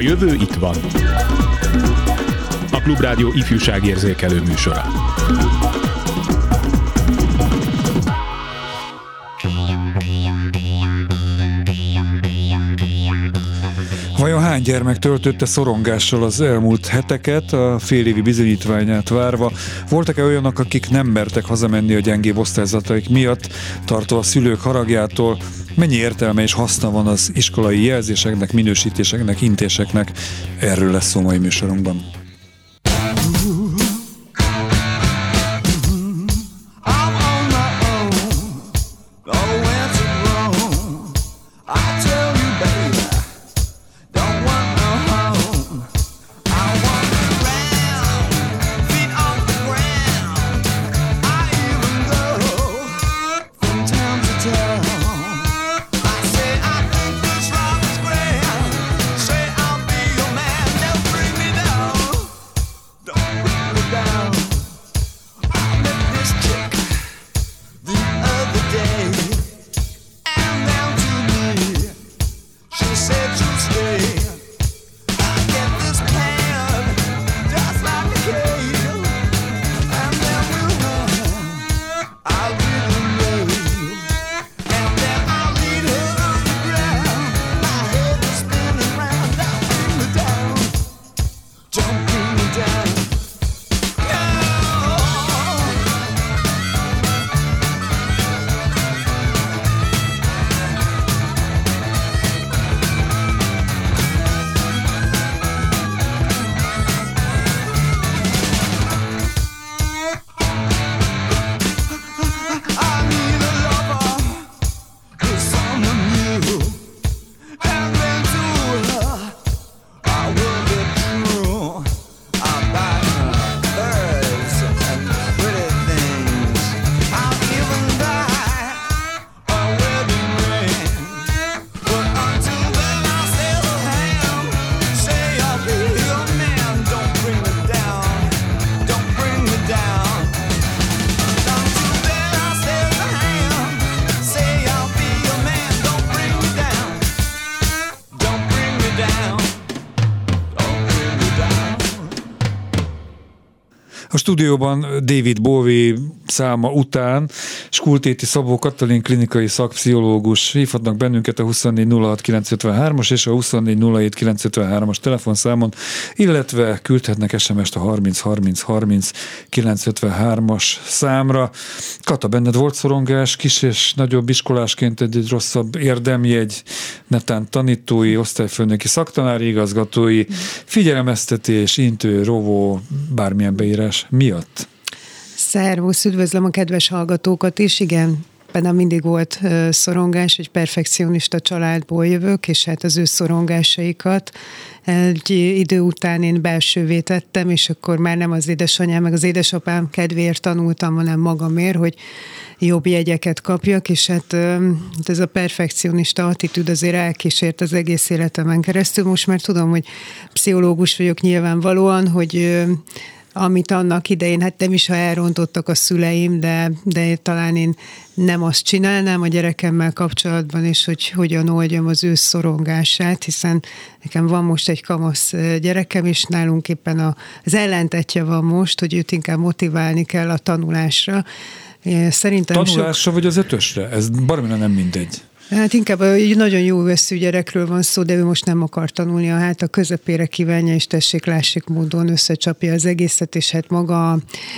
A jövő itt van. A Klubrádió ifjúságérzékelő műsora. Vajon hány gyermek töltötte szorongással az elmúlt heteket, a félévi bizonyítványát várva? Voltak-e olyanok, akik nem mertek hazamenni a gyengébb osztályzataik miatt, tartva a szülők haragjától? Mennyi értelme és haszna van az iskolai jelzéseknek, minősítéseknek, intéseknek? Erről lesz szó mai műsorunkban. Stúdióban David Bowie száma után Skultéti Szabó Katalin klinikai szakpszichológus hívhatnak bennünket a 2406953-as és a 2407953-as telefonszámon, illetve küldhetnek SMS-t a 303030 953-as számra. Kata, benned volt szorongás, kis és nagyobb iskolásként egy, egy rosszabb érdemjegy, netán tanítói, osztályfőnöki, szaktanári igazgatói, figyelemeztetés, intő, rovó, bármilyen beírás miatt? Szervusz, üdvözlöm a kedves hallgatókat is, igen, bennem mindig volt szorongás, egy perfekcionista családból jövök, és hát az ő szorongásaikat egy idő után én belsővé tettem, és akkor már nem az édesanyám, meg az édesapám kedvéért tanultam, hanem magamért, hogy jobb jegyeket kapjak, és hát ez a perfekcionista attitűd azért elkísért az egész életemen keresztül. Most már tudom, hogy pszichológus vagyok nyilvánvalóan, hogy amit annak idején, hát nem is, ha elrontottak a szüleim, de, de talán én nem azt csinálnám a gyerekemmel kapcsolatban, és hogy hogyan oldjam az ő szorongását, hiszen nekem van most egy kamasz gyerekem, és nálunk éppen az ellentetje van most, hogy őt inkább motiválni kell a tanulásra. Szerintem Tanulásra sok... vagy az ötösre? Ez baromira nem mindegy. Hát inkább egy nagyon jó vesző gyerekről van szó, de ő most nem akar tanulni, a hát a közepére kívánja, és tessék, lássék módon összecsapja az egészet, és hát maga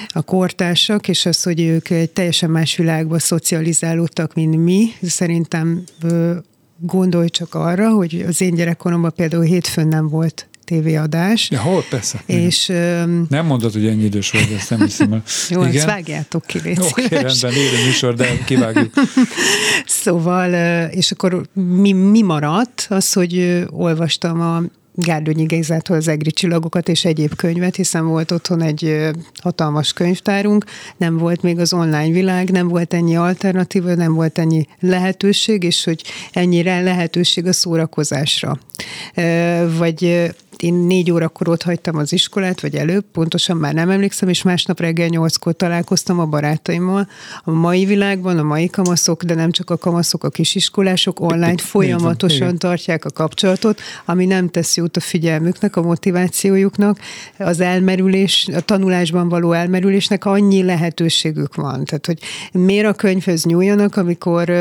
a kortársak, és az, hogy ők egy teljesen más világba szocializálódtak, mint mi, szerintem gondolj csak arra, hogy az én gyerekkoromban például hétfőn nem volt tévéadás. Ja, hol, persze. És, nem mondod, hogy ennyi idős vagy, ezt nem hiszem. Jó, Igen? ezt vágjátok ki, Oké, okay, rendben, élő műsor, de kivágjuk. szóval, és akkor mi, mi maradt? Az, hogy olvastam a Gárdonyi Gézától az egri csillagokat és egyéb könyvet, hiszen volt otthon egy hatalmas könyvtárunk, nem volt még az online világ, nem volt ennyi alternatíva, nem volt ennyi lehetőség, és hogy ennyire lehetőség a szórakozásra. Vagy én négy órakor ott hagytam az iskolát, vagy előbb, pontosan már nem emlékszem, és másnap reggel nyolckor találkoztam a barátaimmal. A mai világban a mai kamaszok, de nem csak a kamaszok, a kisiskolások online folyamatosan tartják a kapcsolatot, ami nem tesz jót a figyelmüknek, a motivációjuknak, az elmerülés, a tanulásban való elmerülésnek annyi lehetőségük van. Tehát, hogy miért a könyvhöz nyúljanak, amikor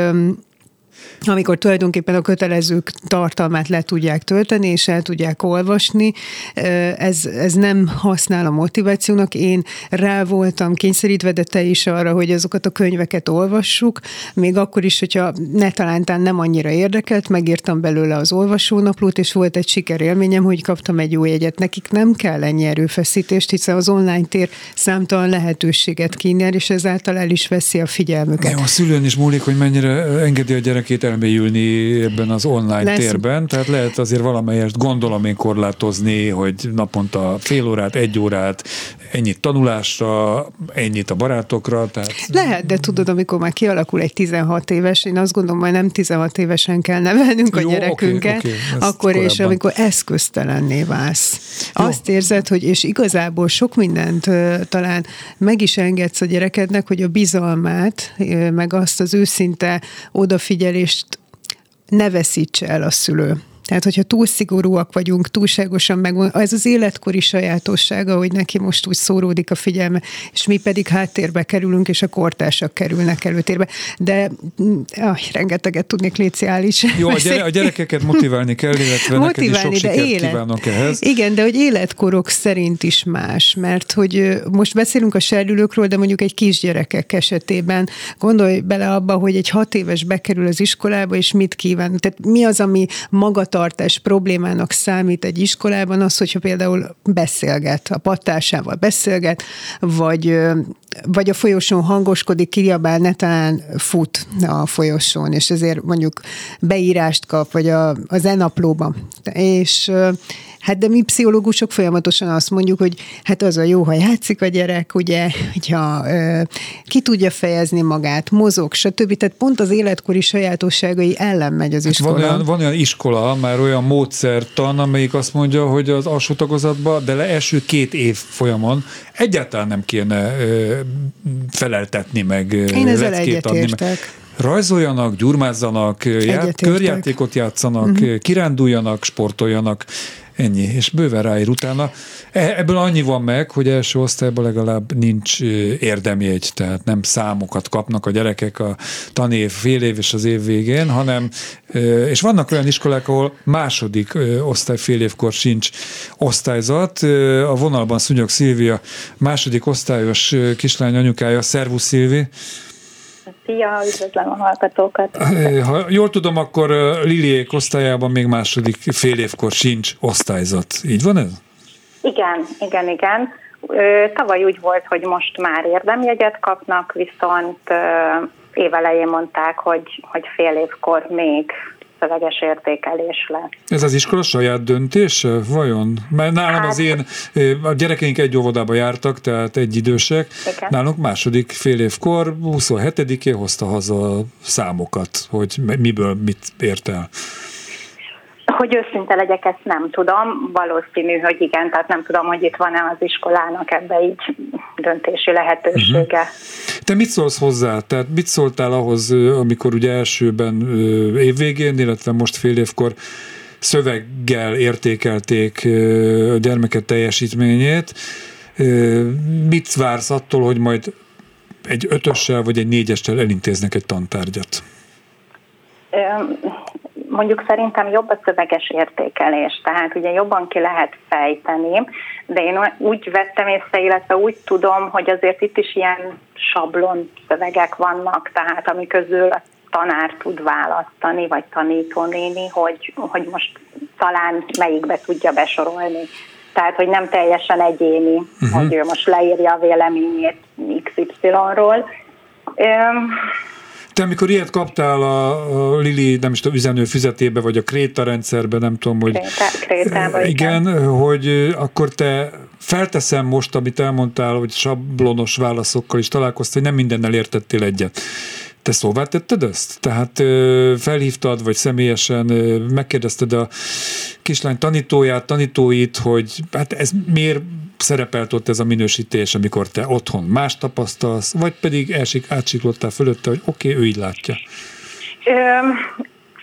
amikor tulajdonképpen a kötelezők tartalmát le tudják tölteni, és el tudják olvasni. Ez, ez nem használ a motivációnak. Én rá voltam kényszerítve, de te is arra, hogy azokat a könyveket olvassuk, még akkor is, hogyha ne talántán nem annyira érdekelt, megírtam belőle az olvasónaplót, és volt egy sikerélményem, hogy kaptam egy jó jegyet. Nekik nem kell ennyi erőfeszítést, hiszen az online tér számtalan lehetőséget kínál, és ezáltal el is veszi a figyelmüket. Jó, a szülőn is múlik, hogy mennyire engedi a gyerekét elmélyülni ebben az online Lesz. térben, tehát lehet azért valamelyest gondolom én korlátozni, hogy naponta fél órát, egy órát, ennyit tanulásra, ennyit a barátokra. Tehát... Lehet, de tudod, amikor már kialakul egy 16 éves, én azt gondolom, hogy nem 16 évesen kell nevelnünk Jó, a gyerekünket, okay, okay. akkor korábban. és amikor eszköztelenné válsz. Jó. Azt érzed, hogy és igazából sok mindent talán meg is engedsz a gyerekednek, hogy a bizalmát, meg azt az őszinte odafigyelést ne veszítse el a szülő. Tehát, hogyha túl szigorúak vagyunk, túlságosan meg, ez az életkori sajátossága, hogy neki most úgy szóródik a figyelme, és mi pedig háttérbe kerülünk, és a kortársak kerülnek előtérbe. De ah, rengeteget tudnék Léci Jó, a, gyere, a gyerekeket motiválni kell, illetve motiválni, neked is sok de élet, kívánok ehhez. Igen, de hogy életkorok szerint is más, mert hogy most beszélünk a serdülőkről, de mondjuk egy kisgyerekek esetében gondolj bele abba, hogy egy hat éves bekerül az iskolába, és mit kíván. Tehát mi az, ami magatartás magatartás problémának számít egy iskolában az, hogyha például beszélget, a pattársával beszélget, vagy, vagy a folyosón hangoskodik, kiabál, ne talán fut a folyosón, és ezért mondjuk beírást kap, vagy a, az enaplóban. És Hát de mi pszichológusok folyamatosan azt mondjuk, hogy hát az a jó, ha játszik a gyerek, ugye, hogyha ö, ki tudja fejezni magát, mozog, stb. Tehát pont az életkori sajátosságai ellen megy az iskola. Hát van, olyan, van olyan iskola, már olyan módszertan, amelyik azt mondja, hogy az alsó tagozatban, de le első két év folyamon egyáltalán nem kéne ö, feleltetni, meg Én ezzel adni. Meg rajzoljanak, gyurmázzanak, já- körjátékot játszanak, uh-huh. kiránduljanak, sportoljanak, Ennyi, és bőven ráír utána. E, ebből annyi van meg, hogy első osztályban legalább nincs érdemjegy, tehát nem számokat kapnak a gyerekek a tanév, fél év és az év végén, hanem, és vannak olyan iskolák, ahol második osztály fél évkor sincs osztályzat. A vonalban Szúnyog Szilvia, második osztályos kislány anyukája, Szervusz Szilvi! Szia, üdvözlöm a hallgatókat. Ha jól tudom, akkor Liliék osztályában még második fél évkor sincs osztályzat. Így van ez? Igen, igen, igen. Tavaly úgy volt, hogy most már érdemjegyet kapnak, viszont évelején mondták, hogy, hogy fél évkor még szöveges értékelés lesz. Ez az iskola saját döntése, vajon? Mert nálam hát, az én, a gyerekeink egy óvodába jártak, tehát egy idősek, igen. nálunk második fél évkor, 27-én hozta haza számokat, hogy miből mit ért el. Hogy őszinte legyek, ezt nem tudom. Valószínű, hogy igen, tehát nem tudom, hogy itt van-e az iskolának ebbe így döntési lehetősége. Uh-huh. Te mit szólsz hozzá? Tehát mit szóltál ahhoz, amikor ugye elsőben évvégén, illetve most fél évkor szöveggel értékelték a gyermeket teljesítményét. Mit vársz attól, hogy majd egy ötössel vagy egy négyessel elintéznek egy tantárgyat? Mondjuk szerintem jobb a szöveges értékelés, tehát ugye jobban ki lehet fejteni, de én úgy vettem észre, illetve úgy tudom, hogy azért itt is ilyen sablon szövegek vannak, tehát ami közül a tanár tud választani, vagy tanítónéni, hogy, hogy most talán melyikbe tudja besorolni. Tehát, hogy nem teljesen egyéni, uh-huh. hogy ő most leírja a véleményét XY-ról. Te amikor ilyet kaptál a, a Lili, nem is tudom, üzenő füzetébe, vagy a Kréta rendszerbe, nem tudom, hogy... Kréta, Krétába, igen, igen, hogy akkor te felteszem most, amit elmondtál, hogy sablonos válaszokkal is találkoztál, hogy nem mindennel értettél egyet. Te szóvá tetted ezt? Tehát felhívtad, vagy személyesen megkérdezted a kislány tanítóját, tanítóit, hogy hát ez miért szerepelt ott ez a minősítés, amikor te otthon más tapasztalsz, vagy pedig elsik, átsiklottál fölötte, hogy oké, okay, ő így látja?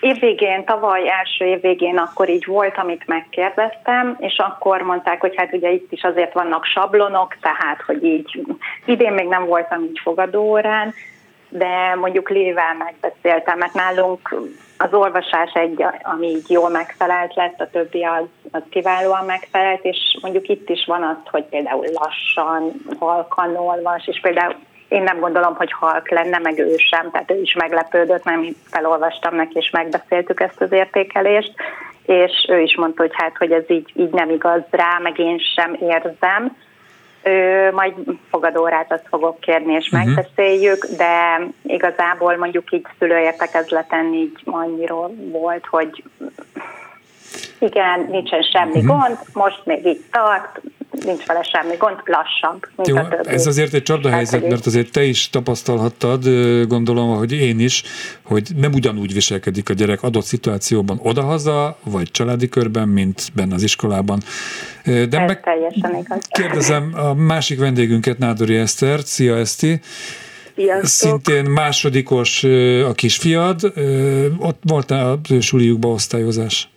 Évvégén, tavaly első évvégén akkor így volt, amit megkérdeztem, és akkor mondták, hogy hát ugye itt is azért vannak sablonok, tehát hogy így idén még nem voltam így fogadóórán, de mondjuk Lével megbeszéltem, mert nálunk az olvasás egy, ami így jól megfelelt lett, a többi az, az kiválóan megfelelt, és mondjuk itt is van az, hogy például lassan, halkan olvas, és például én nem gondolom, hogy halk lenne, meg ő sem, tehát ő is meglepődött, mert mi felolvastam neki, és megbeszéltük ezt az értékelést, és ő is mondta, hogy hát, hogy ez így, így nem igaz rá, meg én sem érzem, Ö, majd fogadórát azt fogok kérni, és uh-huh. megbeszéljük, de igazából mondjuk így szülőértekezleten így annyiról volt, hogy igen, nincsen semmi uh-huh. gond, most még itt tart, nincs vele semmi gond, lassabb, mint Jó, a többi. Ez azért egy csapdahelyzet, mert azért te is tapasztalhattad, gondolom, hogy én is, hogy nem ugyanúgy viselkedik a gyerek adott szituációban odahaza, vagy családi körben, mint benne az iskolában. De ez meg teljesen igaz. Kérdezem a másik vendégünket, Nádori Esztert. Szia Eszti! Sziasztok. Szintén másodikos a kisfiad. Ott volt a suliukba osztályozás?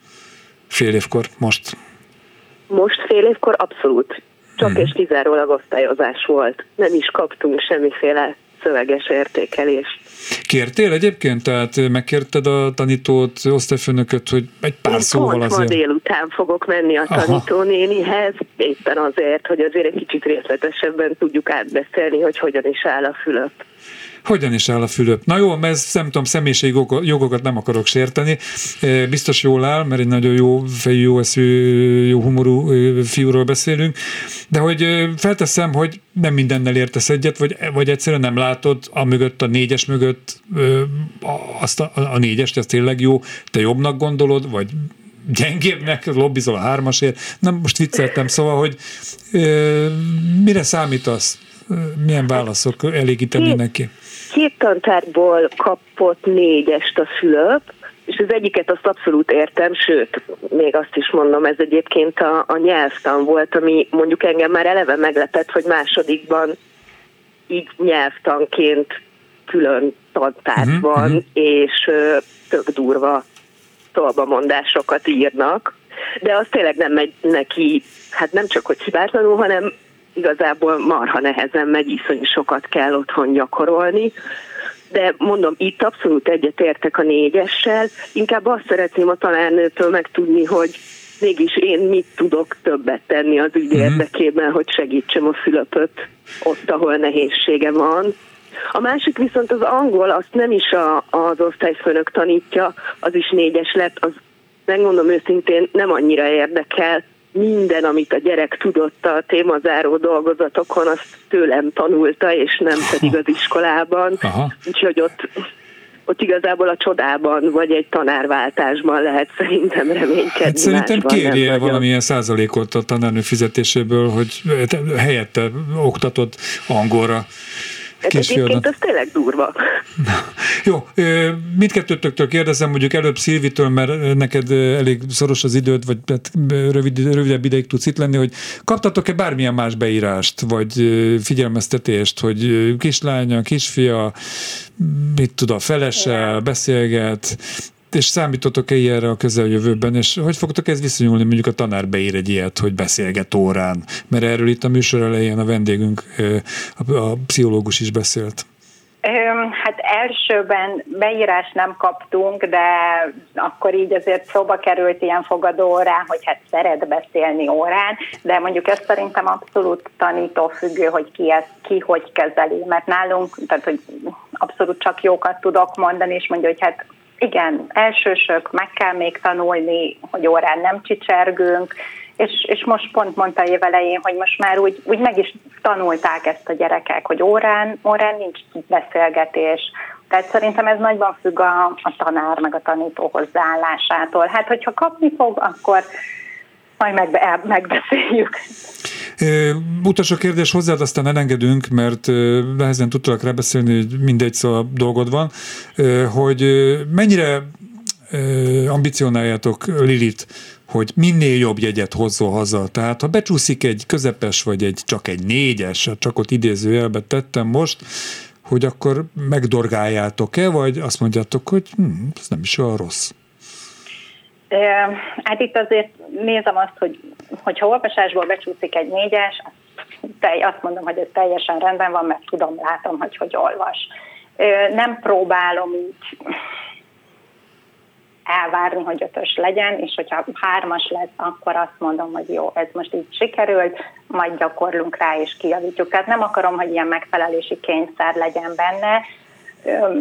Fél évkor, most. Most fél évkor abszolút. Csak hmm. és kizárólag osztályozás volt. Nem is kaptunk semmiféle szöveges értékelést. Kértél egyébként? Tehát megkérted a tanítót, osztályfőnököt, hogy egy pár Én szóval azért... ma délután fogok menni a tanítónénihez, éppen azért, hogy azért egy kicsit részletesebben tudjuk átbeszélni, hogy hogyan is áll a Fülöp. Hogyan is áll a Fülöp? Na jó, mert nem tudom, személyiségi jogokat nem akarok sérteni. Biztos jól áll, mert egy nagyon jó fejű, jó eszű, jó humorú fiúról beszélünk, de hogy felteszem, hogy nem mindennel értesz egyet, vagy, vagy egyszerűen nem látod a mögött, a négyes mögött azt a, a négyest, ez tényleg jó, te jobbnak gondolod, vagy gyengébbnek, lobbizol a hármasért. Nem, most vicceltem, szóval, hogy mire számítasz? Milyen válaszok elégíteni neki? Két tantárból kapott négyest a Fülöp, és az egyiket azt abszolút értem, sőt, még azt is mondom, ez egyébként a, a nyelvtan volt, ami mondjuk engem már eleve meglepett, hogy másodikban így nyelvtanként külön uh-huh, van, uh-huh. és ö, tök durva szolbamondásokat írnak, de az tényleg nem megy neki, hát nem csak hogy hibátlanul, hanem igazából marha nehezen megy, iszonyú sokat kell otthon gyakorolni. De mondom, itt abszolút egyetértek a négyessel. Inkább azt szeretném a tanárnőtől megtudni, hogy mégis én mit tudok többet tenni az ügy uh-huh. érdekében, hogy segítsem a Fülöpöt ott, ahol nehézsége van. A másik viszont az angol, azt nem is a, az osztályfőnök tanítja, az is négyes lett, az megmondom őszintén nem annyira érdekel, minden, amit a gyerek tudott a témazáró dolgozatokon, azt tőlem tanulta, és nem pedig az iskolában. Aha. Úgyhogy ott ott igazából a csodában, vagy egy tanárváltásban lehet szerintem reménykedni. Hát szerintem kérje valamilyen százalékot a tanárnő fizetéséből, hogy helyette oktatott angolra Egyébként az tényleg durva. Jó, mindkettőtöktől kérdezem, mondjuk előbb Szilvitől, mert neked elég szoros az időd, vagy hát rövid, rövidebb ideig tudsz itt lenni, hogy kaptatok-e bármilyen más beírást, vagy figyelmeztetést, hogy kislánya, kisfia, mit tud a felese, beszélget, és számítotok-e ilyenre a közeljövőben, és hogy fogtok ez viszonyulni, mondjuk a tanár beír egy ilyet, hogy beszélget órán, mert erről itt a műsor elején a vendégünk, a, pszichológus is beszélt. Hát elsőben beírás nem kaptunk, de akkor így azért szóba került ilyen fogadó órán, hogy hát szeret beszélni órán, de mondjuk ez szerintem abszolút tanító függő, hogy ki ezt, ki hogy kezeli, mert nálunk, tehát hogy abszolút csak jókat tudok mondani, és mondja, hogy hát igen, elsősök, meg kell még tanulni, hogy órán nem csicsergünk, és, és most pont mondta évelején, hogy most már úgy, úgy meg is tanulták ezt a gyerekek, hogy órán, órán nincs beszélgetés. Tehát szerintem ez nagyban függ a, a tanár meg a tanító hozzáállásától. Hát, hogyha kapni fog, akkor majd megbe, megbeszéljük. Utolsó kérdés hozzád, aztán elengedünk, mert nehezen tudtalak rá beszélni, hogy mindegy szóval dolgod van, hogy mennyire ambicionáljátok Lilit, hogy minél jobb jegyet hozzon haza. Tehát ha becsúszik egy közepes, vagy egy csak egy négyes, csak ott idézőjelbe tettem most, hogy akkor megdorgáljátok-e, vagy azt mondjátok, hogy hm, ez nem is olyan rossz. Hát itt azért nézem azt, hogy hogyha olvasásból becsúszik egy négyes, azt mondom, hogy ez teljesen rendben van, mert tudom, látom, hogy hogy olvas. Nem próbálom így elvárni, hogy ötös legyen, és hogyha hármas lesz, akkor azt mondom, hogy jó, ez most így sikerült, majd gyakorlunk rá és kijavítjuk. Tehát nem akarom, hogy ilyen megfelelési kényszer legyen benne,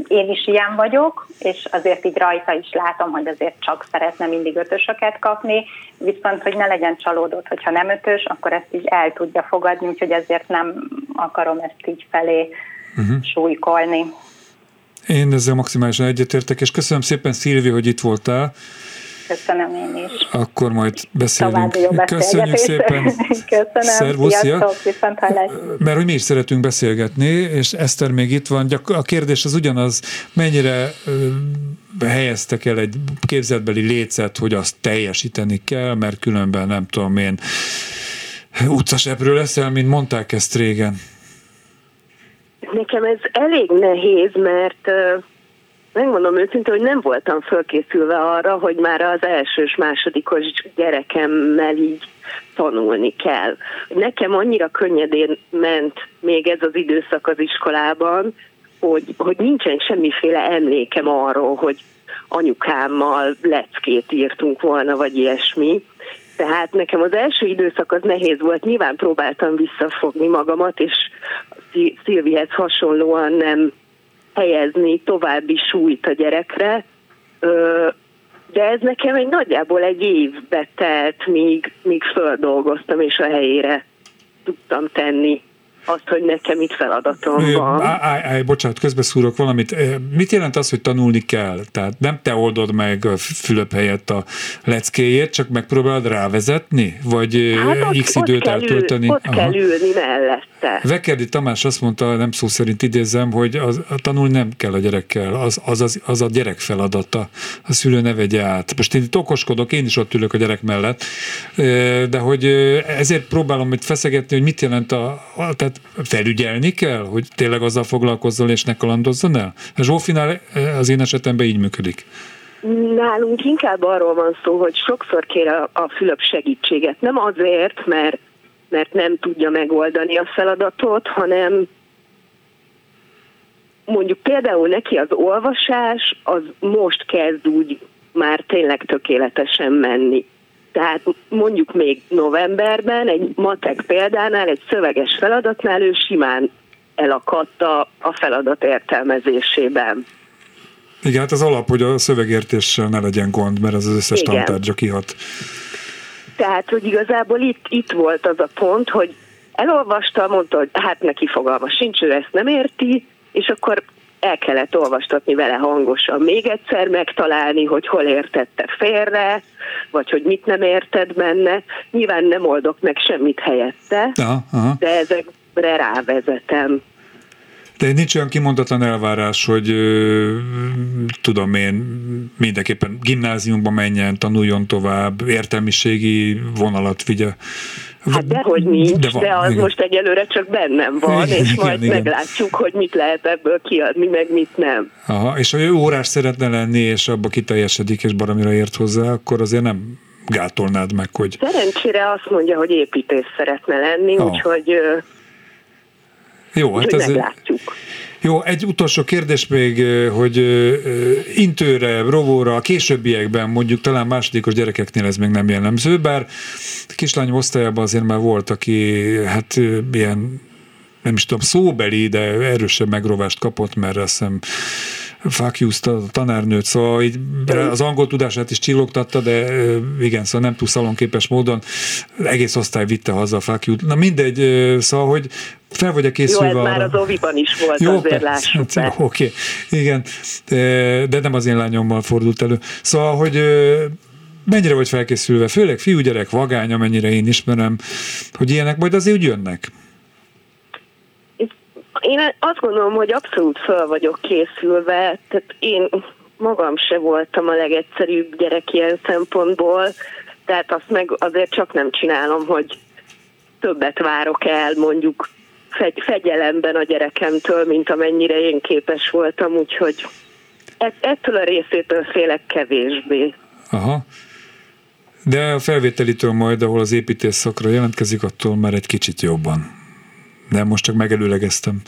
én is ilyen vagyok, és azért így rajta is látom, hogy azért csak szeretne mindig ötösöket kapni, viszont hogy ne legyen csalódott, hogyha nem ötös, akkor ezt így el tudja fogadni, úgyhogy ezért nem akarom ezt így felé uh-huh. súlykolni. Én ezzel maximálisan egyetértek, és köszönöm szépen Szilvi, hogy itt voltál. Köszönöm én is. Akkor majd beszélünk. Köszönjük szépen. Köszönöm. Szervusz, Sziasztok, Mert hogy mi is szeretünk beszélgetni, és Eszter még itt van. A kérdés az ugyanaz, mennyire helyeztek el egy képzetbeli lécet, hogy azt teljesíteni kell, mert különben nem tudom én utcasepről leszel, mint mondták ezt régen. Nekem ez elég nehéz, mert megmondom őszintén, hogy nem voltam fölkészülve arra, hogy már az elsős, másodikos gyerekemmel így tanulni kell. Nekem annyira könnyedén ment még ez az időszak az iskolában, hogy, hogy nincsen semmiféle emlékem arról, hogy anyukámmal leckét írtunk volna, vagy ilyesmi. Tehát nekem az első időszak az nehéz volt, nyilván próbáltam visszafogni magamat, és Szilvihez hasonlóan nem helyezni további súlyt a gyerekre, de ez nekem egy nagyjából egy évbe telt, míg, míg földolgoztam, és a helyére tudtam tenni azt, hogy nekem itt feladatom van. Állj, állj, bocsánat, közbeszúrok valamit. Mit jelent az, hogy tanulni kell? Tehát nem te oldod meg a Fülöp helyett a leckéjét, csak megpróbálod rávezetni? Vagy hát x ott időt eltölteni? Ül, ott Aha. kell ülni mellette. Vekerdi Tamás azt mondta, nem szó szerint idézem, hogy az, a tanulni nem kell a gyerekkel, az, az, az, az a gyerek feladata. A szülő ne vegye át. Most én itt okoskodok, én is ott ülök a gyerek mellett, de hogy ezért próbálom hogy feszegetni, hogy mit jelent a, a tehát felügyelni kell, hogy tényleg azzal foglalkozzon és ne kalandozzon el? A Zsófinál eh, az én esetemben így működik. Nálunk inkább arról van szó, hogy sokszor kér a, a Fülöp segítséget. Nem azért, mert, mert nem tudja megoldani a feladatot, hanem mondjuk például neki az olvasás, az most kezd úgy már tényleg tökéletesen menni. Tehát mondjuk még novemberben egy matek példánál, egy szöveges feladatnál ő simán elakadt a, a feladat értelmezésében. Igen, hát az alap, hogy a szövegértéssel ne legyen gond, mert az az összes Igen. tantárgya kihat. Tehát, hogy igazából itt, itt volt az a pont, hogy elolvasta, mondta, hogy hát neki fogalma sincs, ő ezt nem érti, és akkor el kellett olvastatni vele hangosan, még egyszer megtalálni, hogy hol értette félre, vagy hogy mit nem érted benne. Nyilván nem oldok meg semmit helyette, aha, de ezekre rávezetem. De nincs olyan kimondatlan elvárás, hogy ö, tudom én, mindenképpen gimnáziumba menjen, tanuljon tovább, értelmiségi vonalat vigye. Hát dehogy nincs, de, van, de az igen. most egyelőre csak bennem van, igen, és majd igen, meglátjuk, hogy mit lehet ebből kiadni, meg mit nem. Aha, és ha ő órás szeretne lenni, és abba kiteljesedik, és baramira ért hozzá, akkor azért nem gátolnád meg, hogy... Szerencsére azt mondja, hogy építész szeretne lenni, oh. úgyhogy jó, hát ez... Meglátjuk. Jó, egy utolsó kérdés még, hogy intőre, rovóra, a későbbiekben, mondjuk talán másodikos gyerekeknél ez még nem jellemző, bár kislány osztályában azért már volt, aki hát ilyen nem is tudom, szóbeli, de erősebb megrovást kapott, mert azt hiszem fuck a tanárnőt, szóval így az angol tudását is csillogtatta, de igen, szóval nem túl szalonképes módon egész osztály vitte haza a fuck Na mindegy, szóval, hogy fel vagy-e készülve Jó, ez arra? már az oviban is volt, Jó, azért lássuk hát, Oké, okay. igen, de nem az én lányommal fordult elő. Szóval, hogy mennyire vagy felkészülve, főleg fiúgyerek, vagány, amennyire én ismerem, hogy ilyenek majd azért úgy jönnek? Én azt gondolom, hogy abszolút föl vagyok készülve, tehát én magam se voltam a legegyszerűbb gyerek ilyen szempontból, tehát azt meg azért csak nem csinálom, hogy többet várok el mondjuk fegy, fegyelemben a gyerekemtől, mint amennyire én képes voltam, úgyhogy ettől a részétől félek kevésbé. Aha. De a felvételitől majd, ahol az építész szakra jelentkezik, attól már egy kicsit jobban. De most csak megelőlegeztem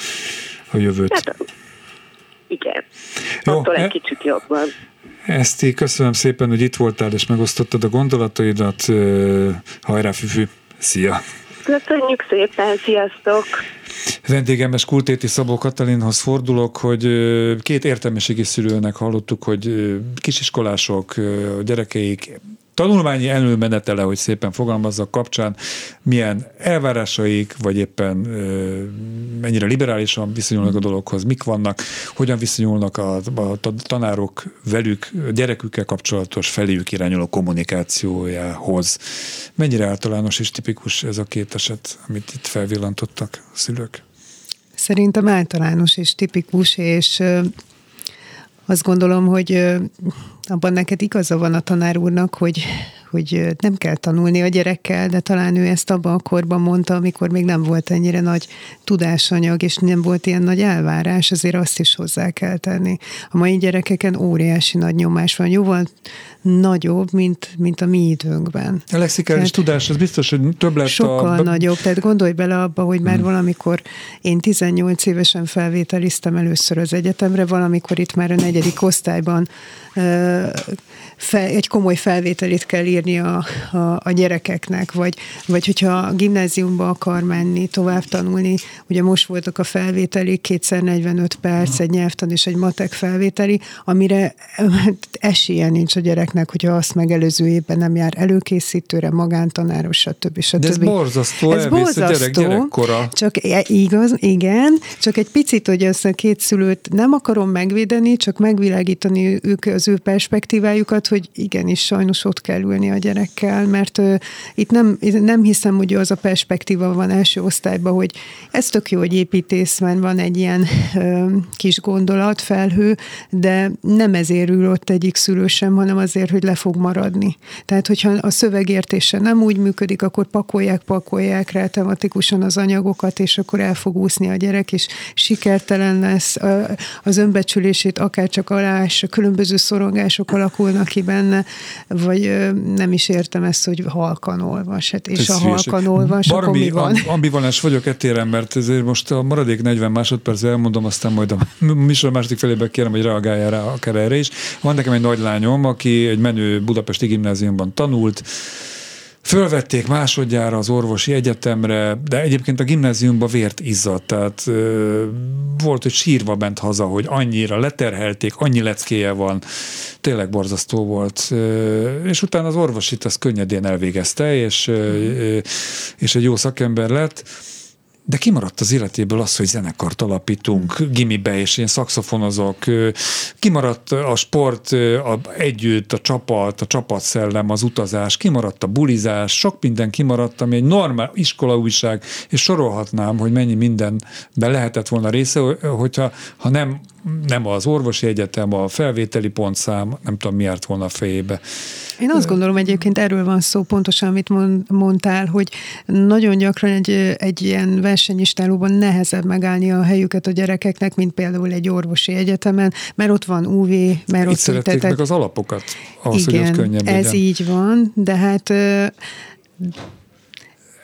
a jövőt. Hát, igen. Jó, attól egy e- kicsit jobban. Eszti, köszönöm szépen, hogy itt voltál és megosztottad a gondolataidat. Hajrá, Füfü! Szia! Köszönjük szépen, sziasztok! Vendégemes Kultéti Szabó Katalinhoz fordulok, hogy két értelmiségi szülőnek hallottuk, hogy kisiskolások, gyerekeik tanulmányi előmenetele, hogy szépen fogalmazzak kapcsán, milyen elvárásaik, vagy éppen mennyire liberálisan viszonyulnak a dologhoz, mik vannak, hogyan viszonyulnak a, a tanárok velük, gyerekükkel kapcsolatos feléjük irányuló kommunikációjához. Mennyire általános és tipikus ez a két eset, amit itt felvillantottak szülők? Szerintem általános és tipikus, és azt gondolom, hogy abban neked igaza van a tanár úrnak, hogy, hogy nem kell tanulni a gyerekkel, de talán ő ezt abban a korban mondta, amikor még nem volt ennyire nagy tudásanyag, és nem volt ilyen nagy elvárás, azért azt is hozzá kell tenni. A mai gyerekeken óriási nagy nyomás van, jóval nagyobb, mint, mint a mi időnkben. A lexikális tehát tudás, az biztos, hogy több lett Sokkal a... nagyobb, tehát gondolj bele abba, hogy már hmm. valamikor én 18 évesen felvételiztem először az egyetemre, valamikor itt már a negyedik osztályban fel, egy komoly felvételit kell írni a, a, a gyerekeknek, vagy, vagy hogyha a gimnáziumba akar menni, tovább tanulni, ugye most voltak a felvételi, kétszer 45 perc, egy nyelvtan és egy matek felvételi, amire esélye nincs a gyereknek, hogyha azt megelőző évben nem jár előkészítőre, magántanáros, stb. stb. De ez borzasztó, ez borzasztó, gyerek gyerekkora. Csak igaz, igen, csak egy picit, hogy ezt a két szülőt nem akarom megvédeni, csak megvilágítani ők az ő perspektívájukat, hogy igenis sajnos ott kell ülni a gyerekkel, mert uh, itt nem, nem hiszem, hogy az a perspektíva van első osztályban, hogy ez tök jó, hogy építészben van egy ilyen uh, kis gondolat, felhő, de nem ezért ül ott egyik szülő sem, hanem azért, hogy le fog maradni. Tehát, hogyha a szövegértése nem úgy működik, akkor pakolják, pakolják rá tematikusan az anyagokat, és akkor el fog úszni a gyerek, és sikertelen lesz az önbecsülését, akár csak alás, különböző szorongások alakulnak ki benne, vagy nem is értem ezt, hogy halkan olvas. Hát, és Ez a halkan olvas, akkor mi van? ambivalens vagyok etéren, mert ezért most a maradék 40 másodperc elmondom, aztán majd a műsor második felébe kérem, hogy reagáljál rá akár erre is. Van nekem egy nagy lányom, aki egy menő budapesti gimnáziumban tanult, Fölvették másodjára az orvosi egyetemre, de egyébként a gimnáziumban vért izzadt, tehát ö, volt, hogy sírva bent haza, hogy annyira leterhelték, annyi leckéje van, tényleg borzasztó volt. Ö, és utána az orvosit azt könnyedén elvégezte, és, ö, és egy jó szakember lett de kimaradt az életéből az, hogy zenekart alapítunk gimibe, és én szakszofonozok. Kimaradt a sport a, együtt, a csapat, a csapatszellem, az utazás, kimaradt a bulizás, sok minden kimaradt, ami egy normál iskolaújság, és sorolhatnám, hogy mennyi mindenben lehetett volna része, hogyha ha nem nem az orvosi egyetem, a felvételi pontszám, nem tudom, mi járt volna a fejébe. Én azt gondolom egyébként erről van szó pontosan, amit mondtál, hogy nagyon gyakran egy, egy ilyen versenyistálóban nehezebb megállni a helyüket a gyerekeknek, mint például egy orvosi egyetemen, mert ott van UV, mert Itt ott szerették meg az alapokat, ahhoz, Igen, hogy ott könnyebb ez legyen. így van, de hát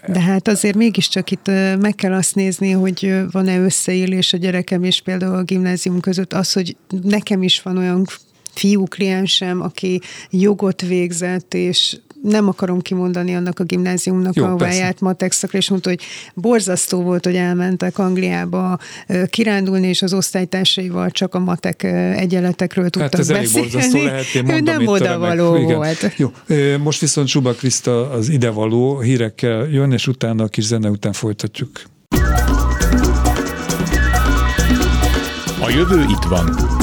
de hát azért mégiscsak itt meg kell azt nézni, hogy van-e összeélés a gyerekem és például a gimnázium között. Az, hogy nekem is van olyan fiú kliensem, aki jogot végzett, és nem akarom kimondani annak a gimnáziumnak, Jó, ahová járt matek szakra, és mondta, hogy borzasztó volt, hogy elmentek Angliába kirándulni, és az osztálytársaival csak a matek egyenletekről hát tudtak hát ez beszélni. Elég borzasztó lehet, én mondom, ő nem odavaló volt. Jó, most viszont Suba Kriszta az idevaló hírekkel jön, és utána a kis zene után folytatjuk. A jövő itt van.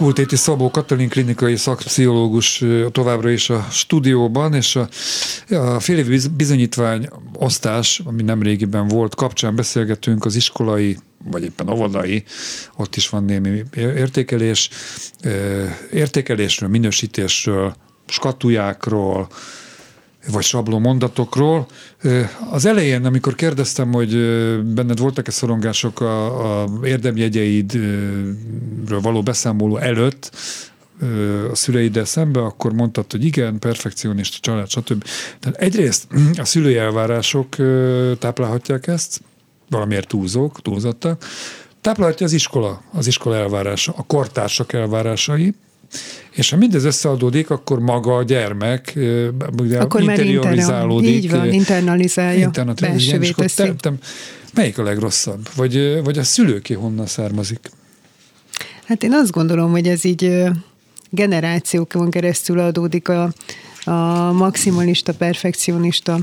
Skultéti Szabó Katalin klinikai szakpszichológus továbbra is a stúdióban, és a, a fél év bizonyítvány osztás, ami nem régiben volt, kapcsán beszélgetünk az iskolai vagy éppen óvodai, ott is van némi értékelés, értékelésről, minősítésről, skatujákról, vagy sablon mondatokról. Az elején, amikor kérdeztem, hogy benned voltak-e szorongások a, a érdemjegyeidről való beszámoló előtt, a szüleiddel szembe, akkor mondtad, hogy igen, perfekcionista család, stb. Tehát egyrészt a szülői elvárások táplálhatják ezt, valamiért túlzók, túlzottak. Táplálhatja az iskola, az iskola elvárása, a kortársak elvárásai, és ha mindez összeadódik, akkor maga a gyermek ugye Akkor interiorizálódik. így van, internalizálja, internalizálja, belsővé teszi. te, te, melyik a legrosszabb? Vagy, vagy a szülőké honnan származik? Hát én azt gondolom, hogy ez így generációkon keresztül adódik a, a maximalista, perfekcionista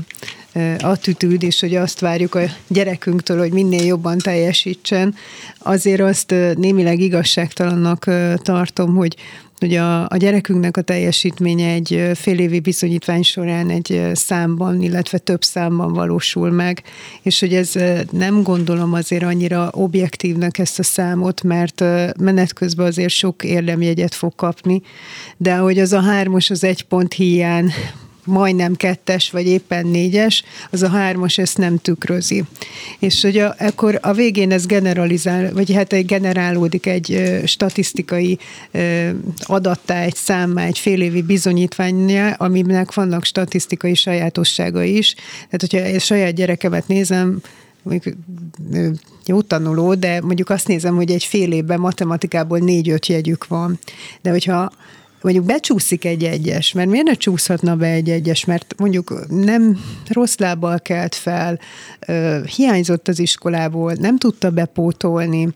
attitűd, és hogy azt várjuk a gyerekünktől, hogy minél jobban teljesítsen. Azért azt némileg igazságtalannak tartom, hogy hogy a, a gyerekünknek a teljesítménye egy ö, félévi bizonyítvány során egy számban, illetve több számban valósul meg, és hogy ez nem gondolom azért annyira objektívnek ezt a számot, mert menet közben azért sok érdemjegyet fog kapni, de hogy az a hármas az egy pont hiány majdnem kettes, vagy éppen négyes, az a hármas ezt nem tükrözi. És hogy a, akkor a végén ez generalizál, vagy hát egy generálódik egy ö, statisztikai ö, adattá, egy számmá, egy félévi bizonyítványá, aminek vannak statisztikai sajátosságai is. Tehát, hogyha egy saját gyerekemet nézem, mondjuk jó tanuló, de mondjuk azt nézem, hogy egy fél évben matematikából négy-öt jegyük van. De hogyha mondjuk becsúszik egy egyes, mert miért ne csúszhatna be egy egyes, mert mondjuk nem rossz lábbal kelt fel, hiányzott az iskolából, nem tudta bepótolni,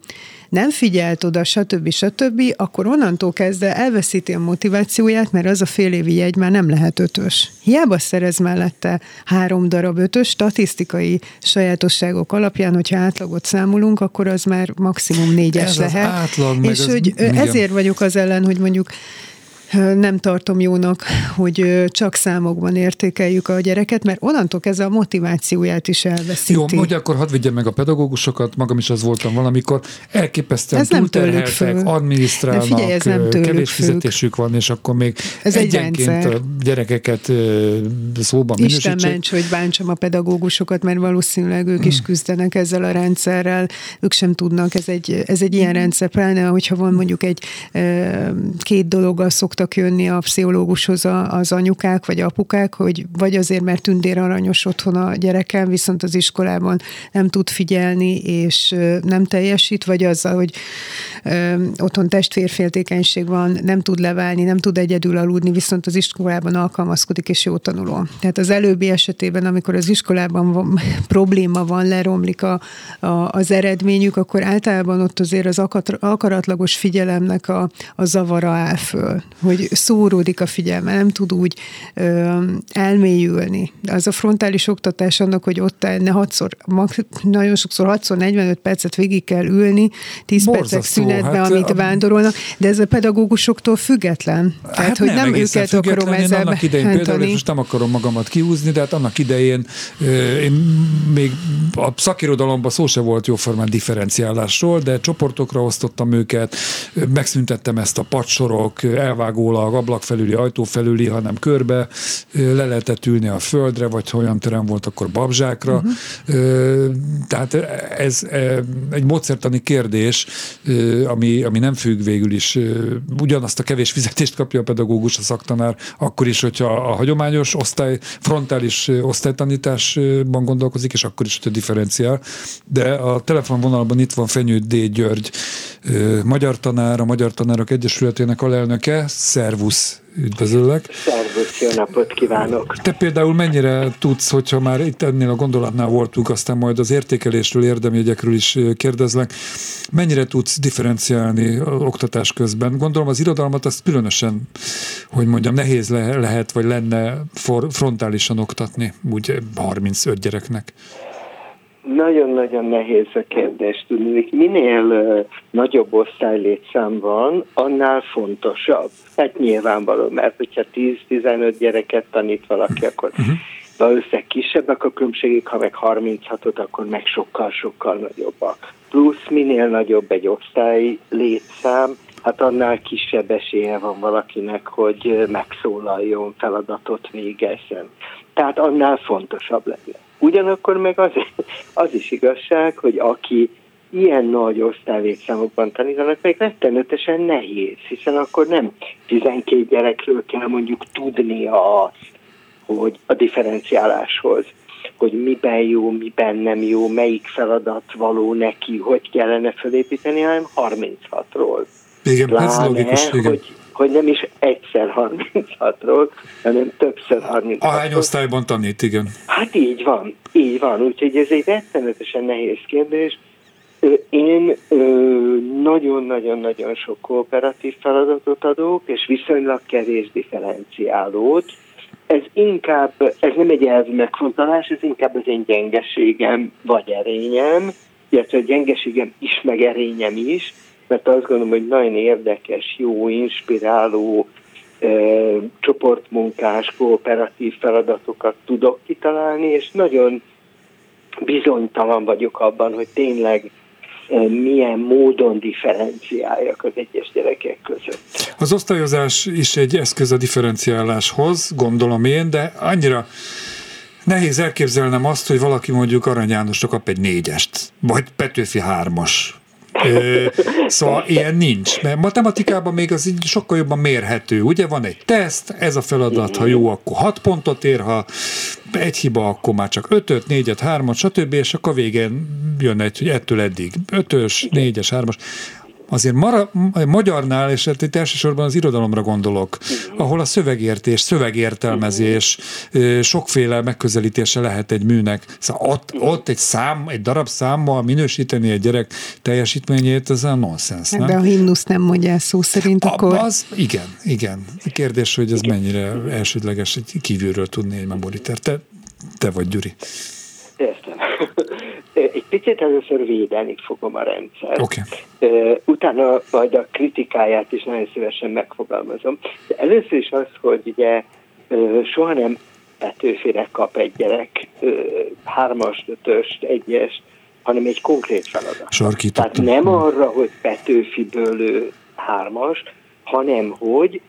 nem figyelt oda, stb. stb., akkor onnantól kezdve elveszíti a motivációját, mert az a fél évi jegy már nem lehet ötös. Hiába szerez mellette három darab ötös, statisztikai sajátosságok alapján, hogyha átlagot számolunk, akkor az már maximum négyes Ez az lehet. átlag, És hogy ezért vagyok az ellen, hogy mondjuk nem tartom jónak, hogy csak számokban értékeljük a gyereket, mert onnantól kezdve a motivációját is elveszíti. Jó, hogy akkor hadd vigyem meg a pedagógusokat, magam is az voltam valamikor, elképesztően Ez nem tőlük függ. adminisztrálnak, De figyelj, ez nem tőlük kevés függ. fizetésük van, és akkor még Ez egy egyenként rendszer. a gyerekeket szóban Isten ments, hogy bántsam a pedagógusokat, mert valószínűleg ők is küzdenek ezzel a rendszerrel, ők sem tudnak, ez egy, ez egy ilyen rendszer, pláne, hogyha van mondjuk egy két dologgal szoktak jönni a pszichológushoz a- az anyukák vagy apukák, hogy vagy azért, mert tündér aranyos otthon a gyerekem, viszont az iskolában nem tud figyelni, és nem teljesít, vagy azzal, hogy otthon testvérféltékenység van, nem tud leválni, nem tud egyedül aludni, viszont az iskolában alkalmazkodik, és jó tanuló. Tehát az előbbi esetében, amikor az iskolában van, probléma van, leromlik a, a, az eredményük, akkor általában ott azért az akaratlagos figyelemnek a, a zavara áll föl, hogy szóródik a figyelme, nem tud úgy ö, elmélyülni. Az a frontális oktatás annak, hogy ott ne hatszor, mag- nagyon sokszor 6 45 percet végig kell ülni, 10 percek Borzasztó. internetbe, hát, amit a- vándorolnak, de ez a pedagógusoktól független. Tehát, hogy nem, egészen őket akarom független. Én ezzel annak idején például, és behentani. most nem akarom magamat kiúzni, de hát annak idején én még a szakirodalomban szó se volt jóformán differenciálásról, de csoportokra osztottam őket, megszüntettem ezt a padsorok, ö, elvágólag, ablak felüli, ajtó felüli, hanem körbe, le lehetett ülni a földre, vagy ha olyan terem volt, akkor babzsákra. Uh-huh. Tehát ez egy módszertani kérdés, ami, ami nem függ végül is. Ugyanazt a kevés fizetést kapja a pedagógus, a szaktanár, akkor is, hogyha a hagyományos osztály, frontális osztálytanításban gondolkozik, és akkor is, hogyha differenciál. De a telefonvonalban itt van Fenyő D. György, magyar tanár, a Magyar Tanárok Egyesületének alelnöke. Szervusz, üdvözöllek. Szervusz, jó napot kívánok! Te például mennyire tudsz, hogyha már itt ennél a gondolatnál voltunk, aztán majd az értékelésről, érdemjegyekről is kérdezlek, mennyire tudsz differenciálni oktatás közben? Gondolom az irodalmat azt különösen, hogy mondjam, nehéz le- lehet, vagy lenne for, frontálisan oktatni, úgy 35 gyereknek. Nagyon-nagyon nehéz a kérdés tudni. Minél nagyobb osztálylétszám van, annál fontosabb. Hát nyilvánvaló, mert hogyha 10-15 gyereket tanít valaki, akkor uh-huh. valószínűleg kisebbek a különbségek, ha meg 36-ot, akkor meg sokkal-sokkal nagyobbak. Plusz minél nagyobb egy osztály létszám, hát annál kisebb esélye van valakinek, hogy megszólaljon, feladatot végezzen. Tehát annál fontosabb lenne. Ugyanakkor meg az, az is igazság, hogy aki ilyen nagy osztálylétszámokban tanítanak, meg rettenetesen nehéz, hiszen akkor nem 12 gyerekről kell mondjuk tudnia azt, hogy a differenciáláshoz, hogy miben jó, miben nem jó, melyik feladat való neki, hogy kellene felépíteni, hanem 36-ról. Igen, ez Pláne, logikus, igen. hogy, hogy nem is egyszer 36-ról, hanem többször 36-ról. Ahány osztályban tanít, igen. Hát így van, így van. Úgyhogy ez egy rettenetesen nehéz kérdés. Én nagyon-nagyon-nagyon sok kooperatív feladatot adok, és viszonylag kevés differenciálót. Ez inkább, ez nem egy elvi megfontolás, ez inkább az én gyengeségem vagy erényem, illetve a gyengeségem is, meg erényem is, mert azt gondolom, hogy nagyon érdekes, jó, inspiráló, csoportmunkás, kooperatív feladatokat tudok kitalálni, és nagyon bizonytalan vagyok abban, hogy tényleg milyen módon differenciáljak az egyes gyerekek között. Az osztályozás is egy eszköz a differenciáláshoz, gondolom én, de annyira nehéz elképzelnem azt, hogy valaki mondjuk Arany Jánosra kap egy négyest, vagy Petőfi hármas. Ö, szóval ilyen nincs, mert matematikában még az így sokkal jobban mérhető. Ugye van egy teszt, ez a feladat, ha jó, akkor 6 pontot ér, ha egy hiba, akkor már csak 5-öt, 4-et, 3-at, stb. És akkor a végén jön egy, hogy ettől eddig 5-ös, 4-es, 3-as. Azért mara, magyarnál, és hát itt elsősorban az irodalomra gondolok, ahol a szövegértés, szövegértelmezés, sokféle megközelítése lehet egy műnek. Szóval ott, ott egy szám, egy darab számmal minősíteni egy gyerek teljesítményét, ez a nonsens, De a himnusz nem mondja szó szerint, akkor... Az, igen, igen. Kérdés, hogy ez mennyire elsődleges egy kívülről tudni egy memoriter. Te, te vagy, Gyuri. Értem. Picit először védeni fogom a rendszer. Oké. Ö, Utána majd a kritikáját is nagyon szívesen megfogalmazom. De először is az, hogy ugye soha nem Petőfire kap egy gyerek hármas, ötöst, egyest, hanem egy konkrét feladat. Tehát Sarkítottam. nem arra, hogy Petőfiből ő hármas, hanem hogy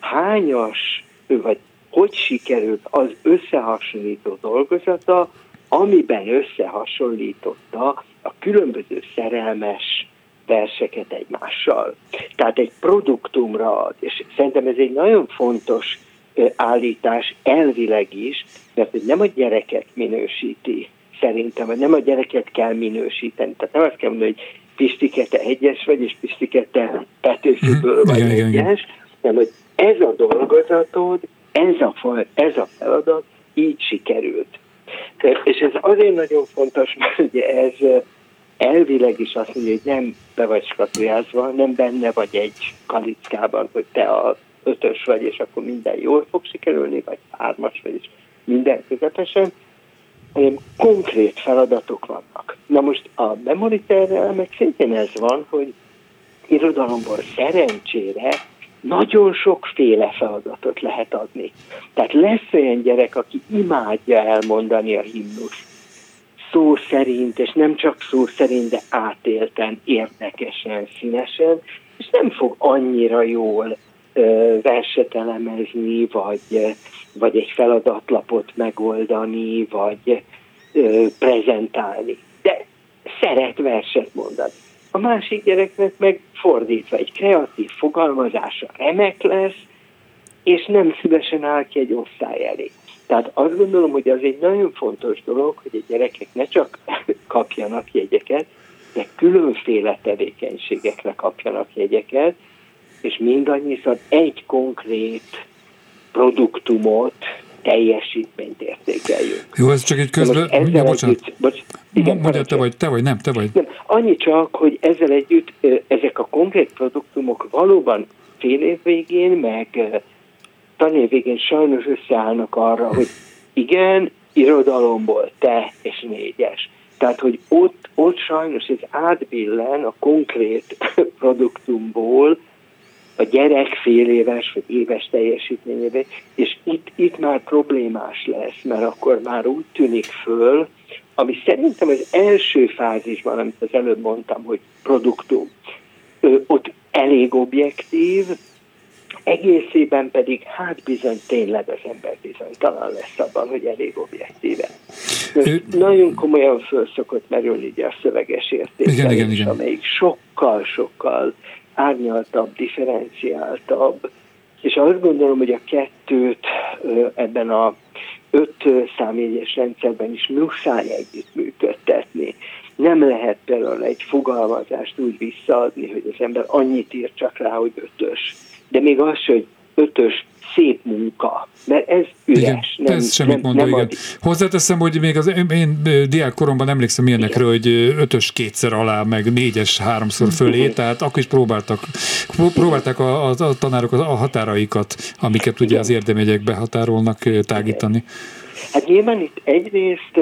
hányas, vagy hogy sikerült az összehasonlító dolgozata, amiben összehasonlította a különböző szerelmes verseket egymással. Tehát egy produktumra ad, és szerintem ez egy nagyon fontos állítás elvileg is, mert hogy nem a gyereket minősíti szerintem, nem a gyereket kell minősíteni. Tehát nem azt kell mondani, hogy Pistike, te egyes vagy, és Pistike, te Petőfiből Mhm. vagy Igen, igen, igen. egyes, hanem hogy ez a dolgozatod, ez a, ez a feladat így sikerült. És ez azért nagyon fontos, mert ugye ez elvileg is azt mondja, hogy nem be vagy skatujázva, nem benne vagy egy kalickában, hogy te a ötös vagy, és akkor minden jól fog sikerülni, vagy hármas vagy, és minden közepesen, hanem konkrét feladatok vannak. Na most a memoriterrel meg szintén ez van, hogy irodalomból szerencsére nagyon sokféle feladatot lehet adni. Tehát lesz olyan gyerek, aki imádja elmondani a himnus szó szerint, és nem csak szó szerint, de átélten, érdekesen, színesen, és nem fog annyira jól verset elemezni, vagy, vagy egy feladatlapot megoldani, vagy prezentálni. De szeret verset mondani. A másik gyereknek meg fordítva egy kreatív fogalmazása remek lesz, és nem szívesen áll ki egy osztály elé. Tehát azt gondolom, hogy az egy nagyon fontos dolog, hogy a gyerekek ne csak kapjanak jegyeket, de különféle tevékenységekre kapjanak jegyeket, és mindannyiszor egy konkrét produktumot, teljesítményt értékeljük. Jó, ez csak egy közben... Ja, bocsánat. Együtt, bocs, igen, Mondja, te vagy, te vagy, nem, te vagy. Nem, annyi csak, hogy ezzel együtt ezek a konkrét produktumok valóban fél év végén, meg tanév végén sajnos összeállnak arra, hogy igen, irodalomból te és négyes. Tehát, hogy ott, ott sajnos ez átbillen a konkrét produktumból a gyerek fél éves vagy éves teljesítményébe, és itt, itt már problémás lesz, mert akkor már úgy tűnik föl, ami szerintem az első fázisban, amit az előbb mondtam, hogy produktum, ott elég objektív, egészében pedig hát bizony tényleg az ember bizonytalan lesz abban, hogy elég objektíve. Nagyon komolyan föl szokott merülni a szöveges értékelés, igen, igen, igen. amelyik sokkal-sokkal árnyaltabb, differenciáltabb, és azt gondolom, hogy a kettőt ebben a öt számjegyes rendszerben is muszáj együttműködtetni. Nem lehet például egy fogalmazást úgy visszaadni, hogy az ember annyit ír csak rá, hogy ötös. De még az, hogy ötös szép munka, mert ez üres. Igen, nem, ez semmit nem, mondó, nem igen. Ad... Hozzáteszem, hogy még az én diák koromban emlékszem ilyenekről, hogy ötös kétszer alá, meg négyes háromszor fölé, uh-huh. tehát akkor is próbáltak, próbálták a, a, a tanárok a határaikat, amiket ugye az érdemegyek behatárolnak tágítani. Hát nyilván itt egyrészt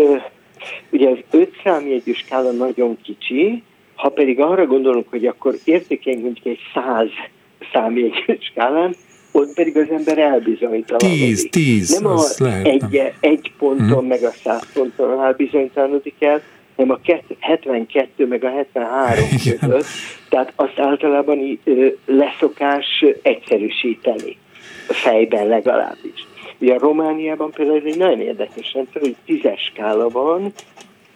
ugye az öt számjegyű skála nagyon kicsi, ha pedig arra gondolunk, hogy akkor értékeljünk egy száz számjegyű skálán, ott pedig az ember elbizonytalanodik. Tíz, tíz, Nem a lehet, egy, nem. egy ponton, hmm. meg a száz ponton elbizonytalanodik el, hanem a 72 meg a 73 Igen. között. Tehát azt általában leszokás egyszerűsíteni, fejben legalábbis. Ugye a Romániában például ez egy nagyon érdekes rendszer, hogy tízes skála van,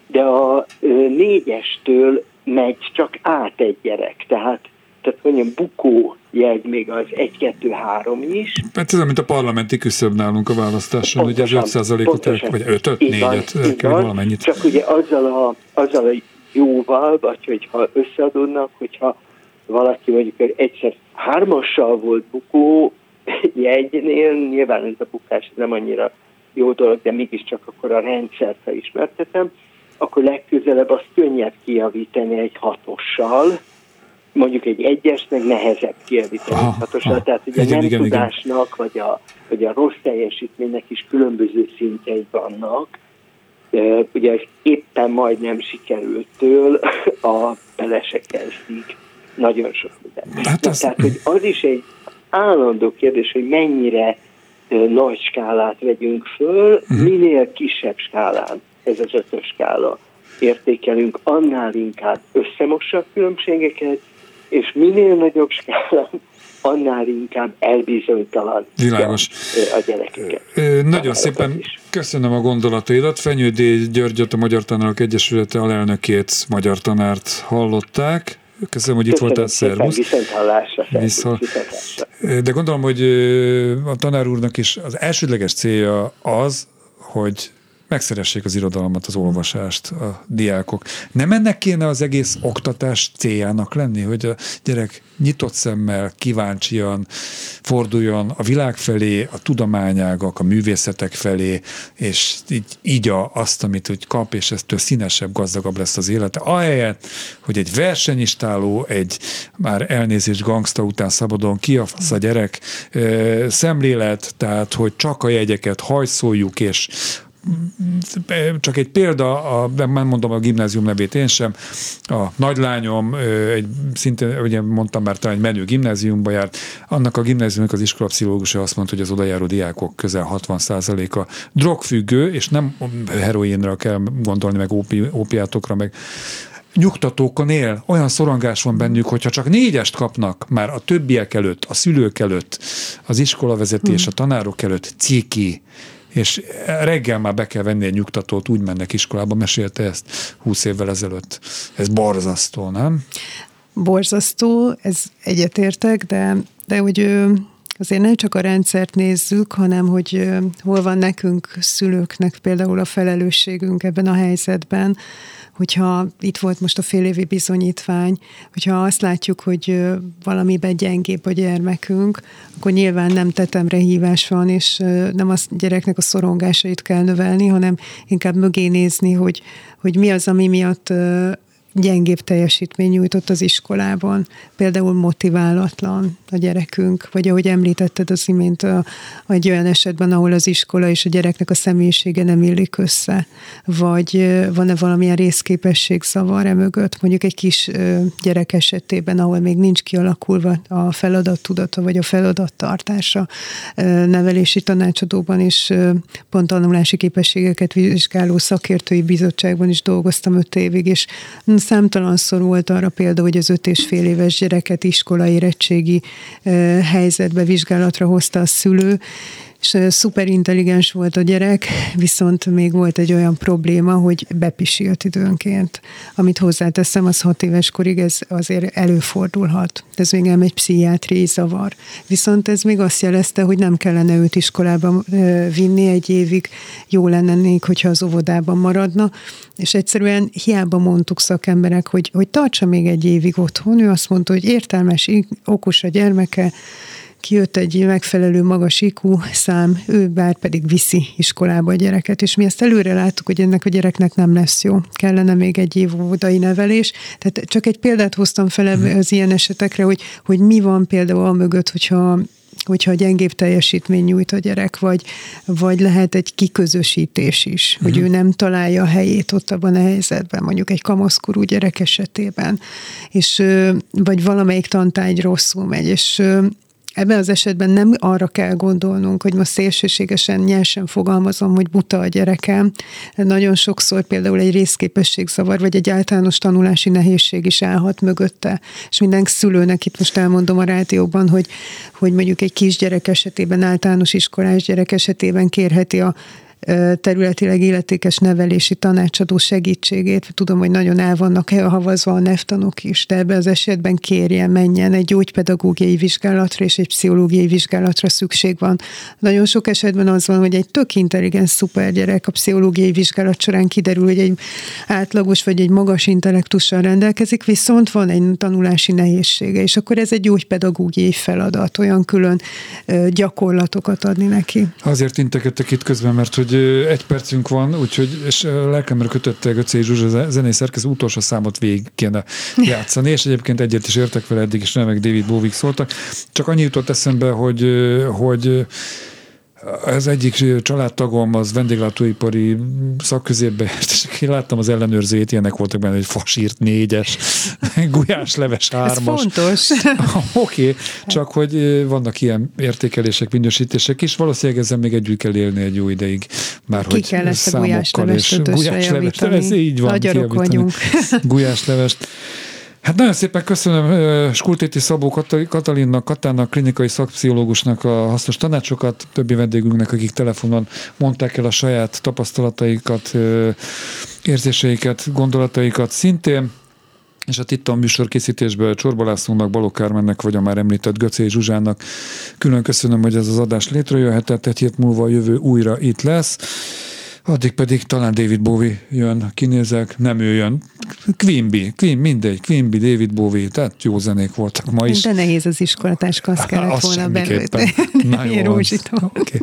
de a négyestől megy csak át egy gyerek. Tehát tehát mondjam, bukó jegy még az 1-2-3 is. Hát ez mint a parlamenti küszöb nálunk a választáson, ugye az 5 százalékot, vagy 5 4-et el kell valamennyit. Csak ugye azzal a, azzal a jóval, vagy hogyha összeadódnak, hogyha valaki mondjuk egyszer hármassal volt bukó jegynél, nyilván ez a bukás nem annyira jó dolog, de mégiscsak akkor a rendszert, ha ismertetem, akkor legközelebb azt könnyebb kijavítani egy hatossal, mondjuk egy egyes, meg nehezebb kiavítani hatosan. Tehát ugye igen, nem igen, tudásnak, igen. Vagy, a, vagy a rossz teljesítménynek is különböző szintjei vannak. Ugye éppen majdnem sikerültől a bele se kezdik nagyon sok minden. Hát az... Tehát, hogy az is egy állandó kérdés, hogy mennyire nagy skálát vegyünk föl, uh-huh. minél kisebb skálán, ez az ötös skála értékelünk, annál inkább összemossa a különbségeket, és minél nagyobb skálán, annál inkább elbizonytalan Világos. a gyerekeket. Nagyon szépen is. köszönöm a gondolataidat. Fenyődi Györgyöt, a Magyar Tanárok Egyesülete alelnökét, magyar tanárt hallották. Köszönöm, hogy itt voltál, szervusz. Viszont hallásra, Viszont... De gondolom, hogy a tanár úrnak is az elsődleges célja az, hogy megszeressék az irodalmat, az olvasást a diákok. Nem ennek kéne az egész oktatás céljának lenni, hogy a gyerek nyitott szemmel, kíváncsian forduljon a világ felé, a tudományágak, a művészetek felé, és így, így a, azt, amit úgy kap, és eztől színesebb, gazdagabb lesz az élete. Ahelyett, hogy egy versenyistáló, egy már elnézés gangsta után szabadon kiafasz a gyerek szemlélet, tehát, hogy csak a jegyeket hajszoljuk, és csak egy példa, a, nem mondom a gimnázium nevét én sem, a nagylányom egy szintén, ugye mondtam már talán egy menő gimnáziumba járt, annak a gimnáziumnak az iskolapszichológusa azt mondta, hogy az odajáró diákok közel 60%-a drogfüggő, és nem heroinra kell gondolni, meg opi, opiátokra, meg nyugtatókon él, olyan szorongás van bennük, hogyha csak négyest kapnak már a többiek előtt, a szülők előtt, az iskolavezetés, a tanárok előtt, ciki, és reggel már be kell venni egy nyugtatót, úgy mennek iskolába, mesélte ezt 20 évvel ezelőtt. Ez borzasztó, nem? Borzasztó, ez egyetértek, de, de hogy azért nem csak a rendszert nézzük, hanem hogy hol van nekünk, szülőknek például a felelősségünk ebben a helyzetben, hogyha itt volt most a fél évi bizonyítvány, hogyha azt látjuk, hogy valamiben gyengébb a gyermekünk, akkor nyilván nem tetemre hívás van, és nem a gyereknek a szorongásait kell növelni, hanem inkább mögé nézni, hogy, hogy mi az, ami miatt gyengébb teljesítmény nyújtott az iskolában. Például motiválatlan a gyerekünk, vagy ahogy említetted az imént, a, egy olyan esetben, ahol az iskola és a gyereknek a személyisége nem illik össze, vagy van-e valamilyen részképesség zavar e mögött, mondjuk egy kis gyerek esetében, ahol még nincs kialakulva a feladat tudata, vagy a feladat tartása nevelési tanácsadóban is pont tanulási képességeket vizsgáló szakértői bizottságban is dolgoztam öt évig, és Számtalanszor volt arra példa, hogy az öt és fél éves gyereket iskola érettségi helyzetbe vizsgálatra hozta a szülő, és szuper intelligens volt a gyerek, viszont még volt egy olyan probléma, hogy bepisilt időnként. Amit hozzáteszem, az hat éves korig ez azért előfordulhat. Ez még nem egy pszichiátriai zavar. Viszont ez még azt jelezte, hogy nem kellene őt iskolába vinni egy évig, jó lenne nék, hogyha az óvodában maradna, és egyszerűen hiába mondtuk szakemberek, hogy, hogy tartsa még egy évig otthon, ő azt mondta, hogy értelmes, okos a gyermeke, kijött egy megfelelő magas IQ szám, ő bár pedig viszi iskolába a gyereket, és mi ezt előre láttuk, hogy ennek a gyereknek nem lesz jó. Kellene még egy év óvodai nevelés. Tehát csak egy példát hoztam fel mhm. az ilyen esetekre, hogy, hogy mi van például a mögött, hogyha hogyha gyengébb teljesítmény nyújt a gyerek, vagy, vagy lehet egy kiközösítés is, uh-huh. hogy mhm. ő nem találja a helyét ott abban a helyzetben, mondjuk egy kamaszkorú gyerek esetében, és vagy valamelyik tantárgy rosszul megy, és Ebben az esetben nem arra kell gondolnunk, hogy most szélsőségesen nyersen fogalmazom, hogy buta a gyerekem. Nagyon sokszor például egy részképességzavar, vagy egy általános tanulási nehézség is állhat mögötte. És minden szülőnek itt most elmondom a rádióban, hogy, hogy mondjuk egy kisgyerek esetében, általános iskolás gyerek esetében kérheti a területileg illetékes nevelési tanácsadó segítségét. Tudom, hogy nagyon el vannak havazva a nevtanok is, de ebben az esetben kérjen, menjen egy gyógypedagógiai vizsgálatra és egy pszichológiai vizsgálatra szükség van. Nagyon sok esetben az van, hogy egy tök intelligens szuper gyerek a pszichológiai vizsgálat során kiderül, hogy egy átlagos vagy egy magas intellektussal rendelkezik, viszont van egy tanulási nehézsége, és akkor ez egy gyógypedagógiai feladat, olyan külön gyakorlatokat adni neki. Azért integettek itt közben, mert hogy hogy egy percünk van, úgyhogy és lelkemre kötötte Göcé Zsuzsa zenei szerkező utolsó számot végig kéne játszani, és egyébként egyet is értek vele, eddig is remek David Bowie szóltak. Csak annyi jutott eszembe, hogy, hogy ez egyik családtagom az vendéglátóipari szakközépbe és én láttam az ellenőrzőjét, ilyenek voltak benne, hogy fasírt négyes, gulyásleves hármas. Ez fontos. Oké, okay, csak hogy vannak ilyen értékelések, minősítések is, valószínűleg ezzel még együtt kell élni egy jó ideig. Már Ki hogy kell ezt a gulyáslevest gulyáslevest, ez így van. Nagyarok vagyunk. Gulyáslevest. Hát nagyon szépen köszönöm Skultéti Szabó Katalinnak, Katának, klinikai szakpszichológusnak a hasznos tanácsokat, többi vendégünknek, akik telefonon mondták el a saját tapasztalataikat, érzéseiket, gondolataikat szintén és a Titton műsor készítésből Csorba Lászlónak, Balogh Kármennek, vagy a már említett Göcé Zsuzsának külön köszönöm, hogy ez az adás létrejöhetett, egy hét múlva a jövő újra itt lesz. Addig pedig talán David Bowie jön, kinézek, nem ő jön. Quimby, Queen, mindegy, Quimby, David Bowie, tehát jó zenék voltak ma is. De nehéz az iskolatáska, azt kellett azt volna belőle. Na jó, okay.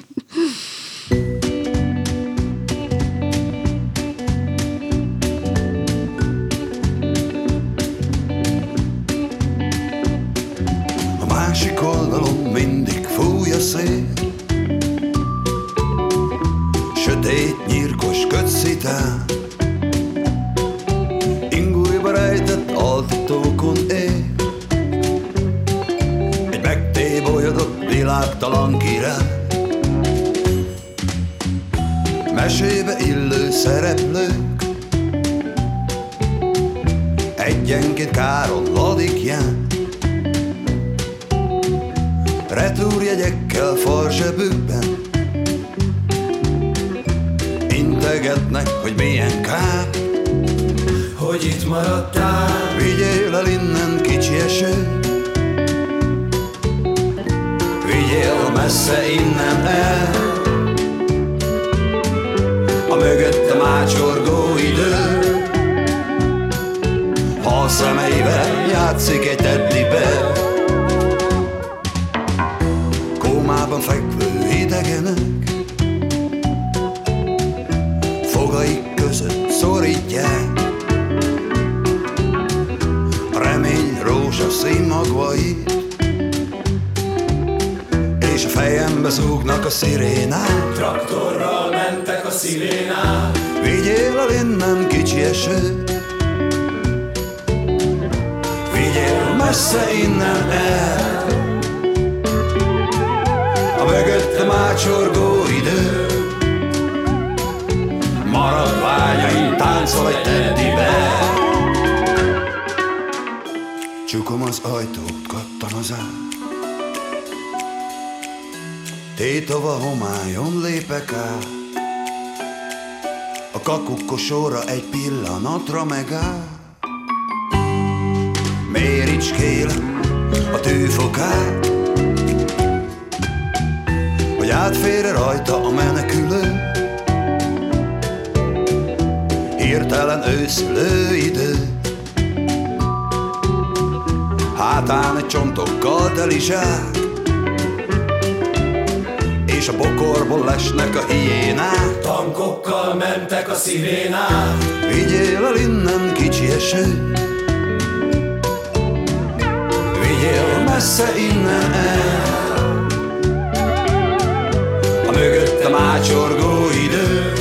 A másik oldalon mindig fúj a szél, sötét után Ingújba rejtett altatókon él Egy megtébolyodott világtalan király Mesébe illő szereplők. Egyenként káron ladikján Retúrjegyekkel farzsebükben Integetnek, hogy milyen kár. Hogy itt maradtál. Vigyél el innen kicsi eső. Vigyél messze innen el. A mögöttem ácsorgó idő. Ha a szemeivel játszik egy teddibe Kómában fekvő idegenek magvait És a fejembe zúgnak a szirénák. Traktorral mentek a szirénák. Vigyél el innen kicsi eső. Vigyél messze innen el. A mögöttem ácsorgó idő. Maradványaim táncol egy teddibe Csukom az ajtót, kattan az ár Tétova homályon lépek át. A kakukkosóra egy pillanatra megáll Méricskél a tűfokát Hogy átfér rajta a menekülő. Hirtelen őszülő idő Hátán egy csontokkal teli zsák És a bokorból lesnek a hiénák. Tankokkal mentek a szirénák. Vigyél el innen kicsi eső. Vigyél messze innen. El A mögöttem ácsorgó idő.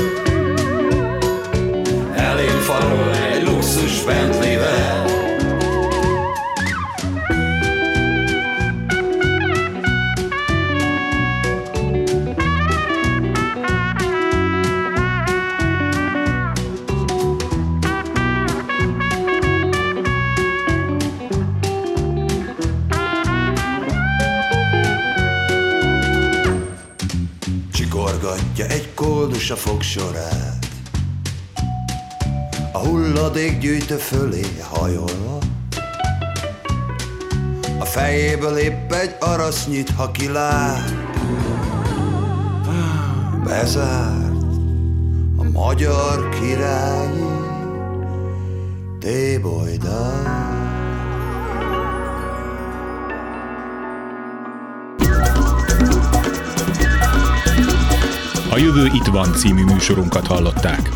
Elém farol egy luxus Bentley-vel koldus a fogsorát A hulladék gyűjtő fölé hajolva. A fejéből épp egy arasz nyit, ha kilát. Bezárt a magyar királyi tébolydal Jövő itt van című műsorunkat hallották.